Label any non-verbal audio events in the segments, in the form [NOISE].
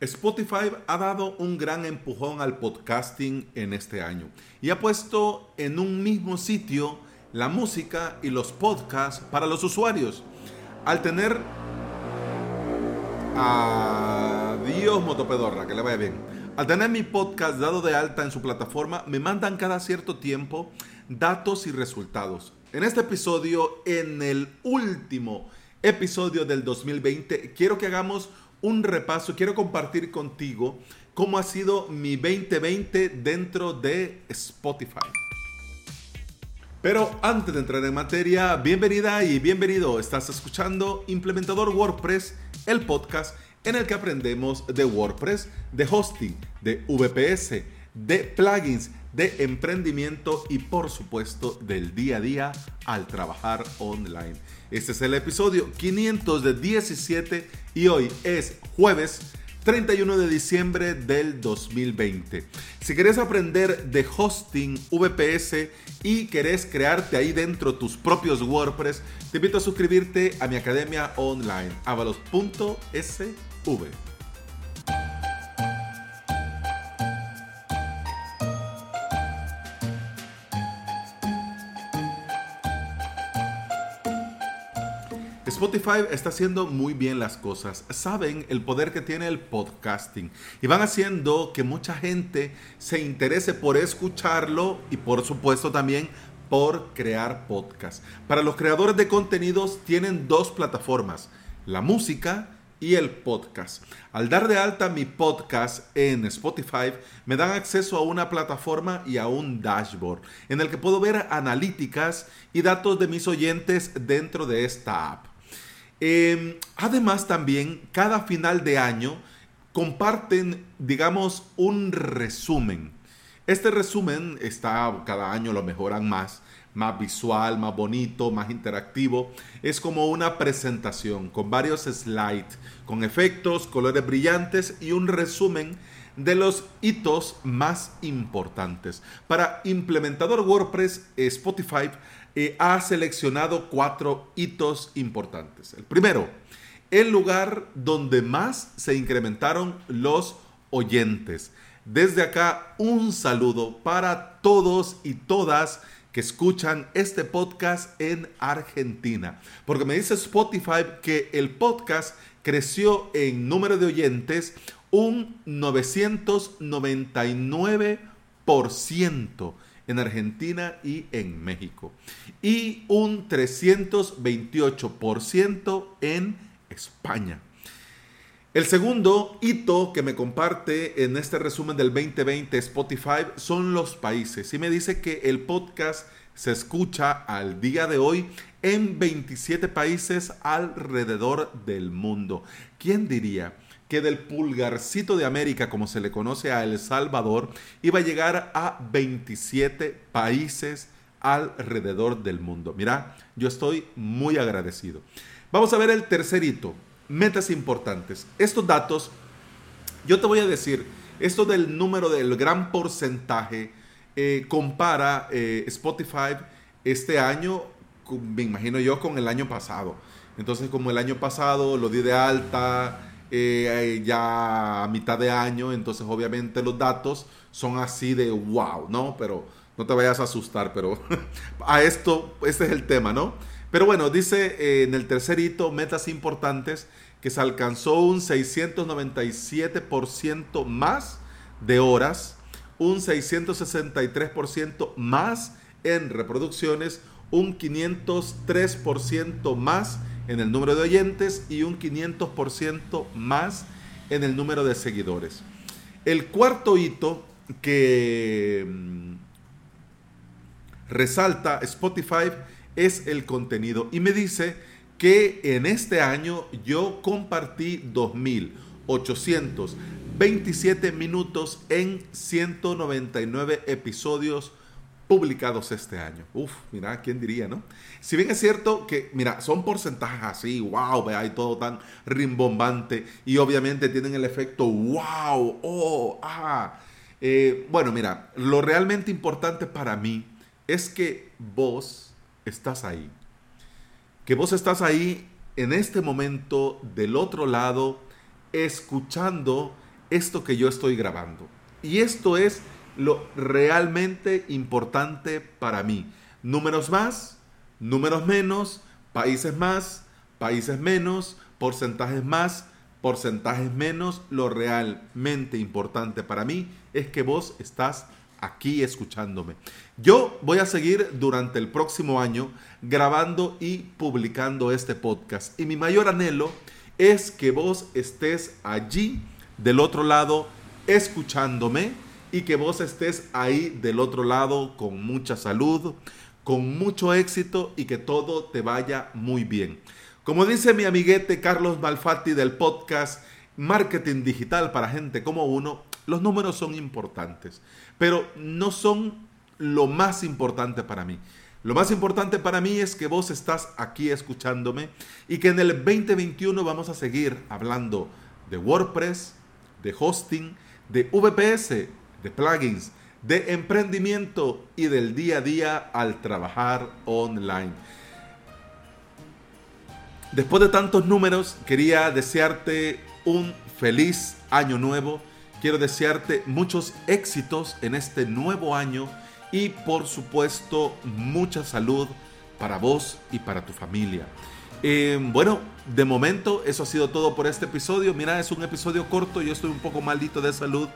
Spotify ha dado un gran empujón al podcasting en este año y ha puesto en un mismo sitio la música y los podcasts para los usuarios. Al tener... Adiós motopedorra, que le vaya bien. Al tener mi podcast dado de alta en su plataforma, me mandan cada cierto tiempo datos y resultados. En este episodio, en el último episodio del 2020, quiero que hagamos un repaso, quiero compartir contigo cómo ha sido mi 2020 dentro de Spotify. Pero antes de entrar en materia, bienvenida y bienvenido. Estás escuchando Implementador WordPress, el podcast en el que aprendemos de WordPress, de hosting, de VPS, de plugins, de emprendimiento y por supuesto del día a día al trabajar online. Este es el episodio 517 y hoy es jueves 31 de diciembre del 2020. Si querés aprender de hosting VPS y querés crearte ahí dentro tus propios WordPress, te invito a suscribirte a mi academia online, avalos.sv. Spotify está haciendo muy bien las cosas. Saben el poder que tiene el podcasting y van haciendo que mucha gente se interese por escucharlo y por supuesto también por crear podcast. Para los creadores de contenidos tienen dos plataformas, la música y el podcast. Al dar de alta mi podcast en Spotify, me dan acceso a una plataforma y a un dashboard en el que puedo ver analíticas y datos de mis oyentes dentro de esta app. Em, además, también cada final de año comparten, digamos, un resumen. Este resumen está, cada año lo mejoran más, más visual, más bonito, más interactivo. Es como una presentación con varios slides, con efectos, colores brillantes y un resumen de los hitos más importantes. Para implementador WordPress, Spotify ha seleccionado cuatro hitos importantes. El primero, el lugar donde más se incrementaron los oyentes. Desde acá, un saludo para todos y todas que escuchan este podcast en Argentina. Porque me dice Spotify que el podcast creció en número de oyentes un 999% en Argentina y en México. Y un 328% en España. El segundo hito que me comparte en este resumen del 2020 Spotify son los países. Y me dice que el podcast se escucha al día de hoy en 27 países alrededor del mundo. ¿Quién diría? Que del pulgarcito de América, como se le conoce a El Salvador, iba a llegar a 27 países alrededor del mundo. Mira, yo estoy muy agradecido. Vamos a ver el tercer hito, metas importantes. Estos datos, yo te voy a decir, esto del número del gran porcentaje eh, compara eh, Spotify este año, me imagino yo, con el año pasado. Entonces, como el año pasado lo di de alta, eh, ya a mitad de año, entonces obviamente los datos son así de wow, ¿no? Pero no te vayas a asustar, pero [LAUGHS] a esto, este es el tema, ¿no? Pero bueno, dice eh, en el tercer hito, metas importantes, que se alcanzó un 697% más de horas, un 663% más en reproducciones, un 503% más en el número de oyentes y un 500% más en el número de seguidores. El cuarto hito que mm, resalta Spotify es el contenido y me dice que en este año yo compartí 2.827 minutos en 199 episodios publicados este año. Uf, mira, ¿quién diría, no? Si bien es cierto que, mira, son porcentajes así, wow, vea, y todo tan rimbombante, y obviamente tienen el efecto wow, oh, ah. Eh, bueno, mira, lo realmente importante para mí es que vos estás ahí. Que vos estás ahí en este momento del otro lado, escuchando esto que yo estoy grabando. Y esto es lo realmente importante para mí. Números más, números menos, países más, países menos, porcentajes más, porcentajes menos. Lo realmente importante para mí es que vos estás aquí escuchándome. Yo voy a seguir durante el próximo año grabando y publicando este podcast. Y mi mayor anhelo es que vos estés allí del otro lado escuchándome y que vos estés ahí del otro lado con mucha salud, con mucho éxito y que todo te vaya muy bien. Como dice mi amiguete Carlos Malfatti del podcast Marketing Digital para gente como uno, los números son importantes, pero no son lo más importante para mí. Lo más importante para mí es que vos estás aquí escuchándome y que en el 2021 vamos a seguir hablando de WordPress, de hosting, de VPS, de plugins, de emprendimiento y del día a día al trabajar online. Después de tantos números, quería desearte un feliz año nuevo. Quiero desearte muchos éxitos en este nuevo año y por supuesto mucha salud para vos y para tu familia. Eh, bueno, de momento eso ha sido todo por este episodio. Mira, es un episodio corto, yo estoy un poco maldito de salud.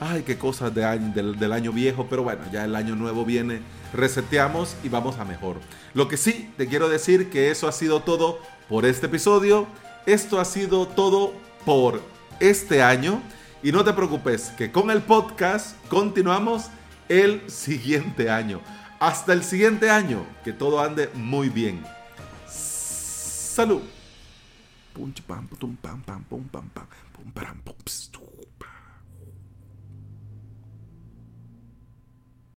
Ay, qué cosas del, del, año viejo, pero bueno, ya el año nuevo viene, reseteamos y vamos a mejor. Lo que sí, te quiero decir que eso ha sido todo por este episodio. Esto ha sido todo por este año. Y no te preocupes, que con el podcast continuamos el siguiente año. Hasta el siguiente año, que todo ande muy bien. Salud.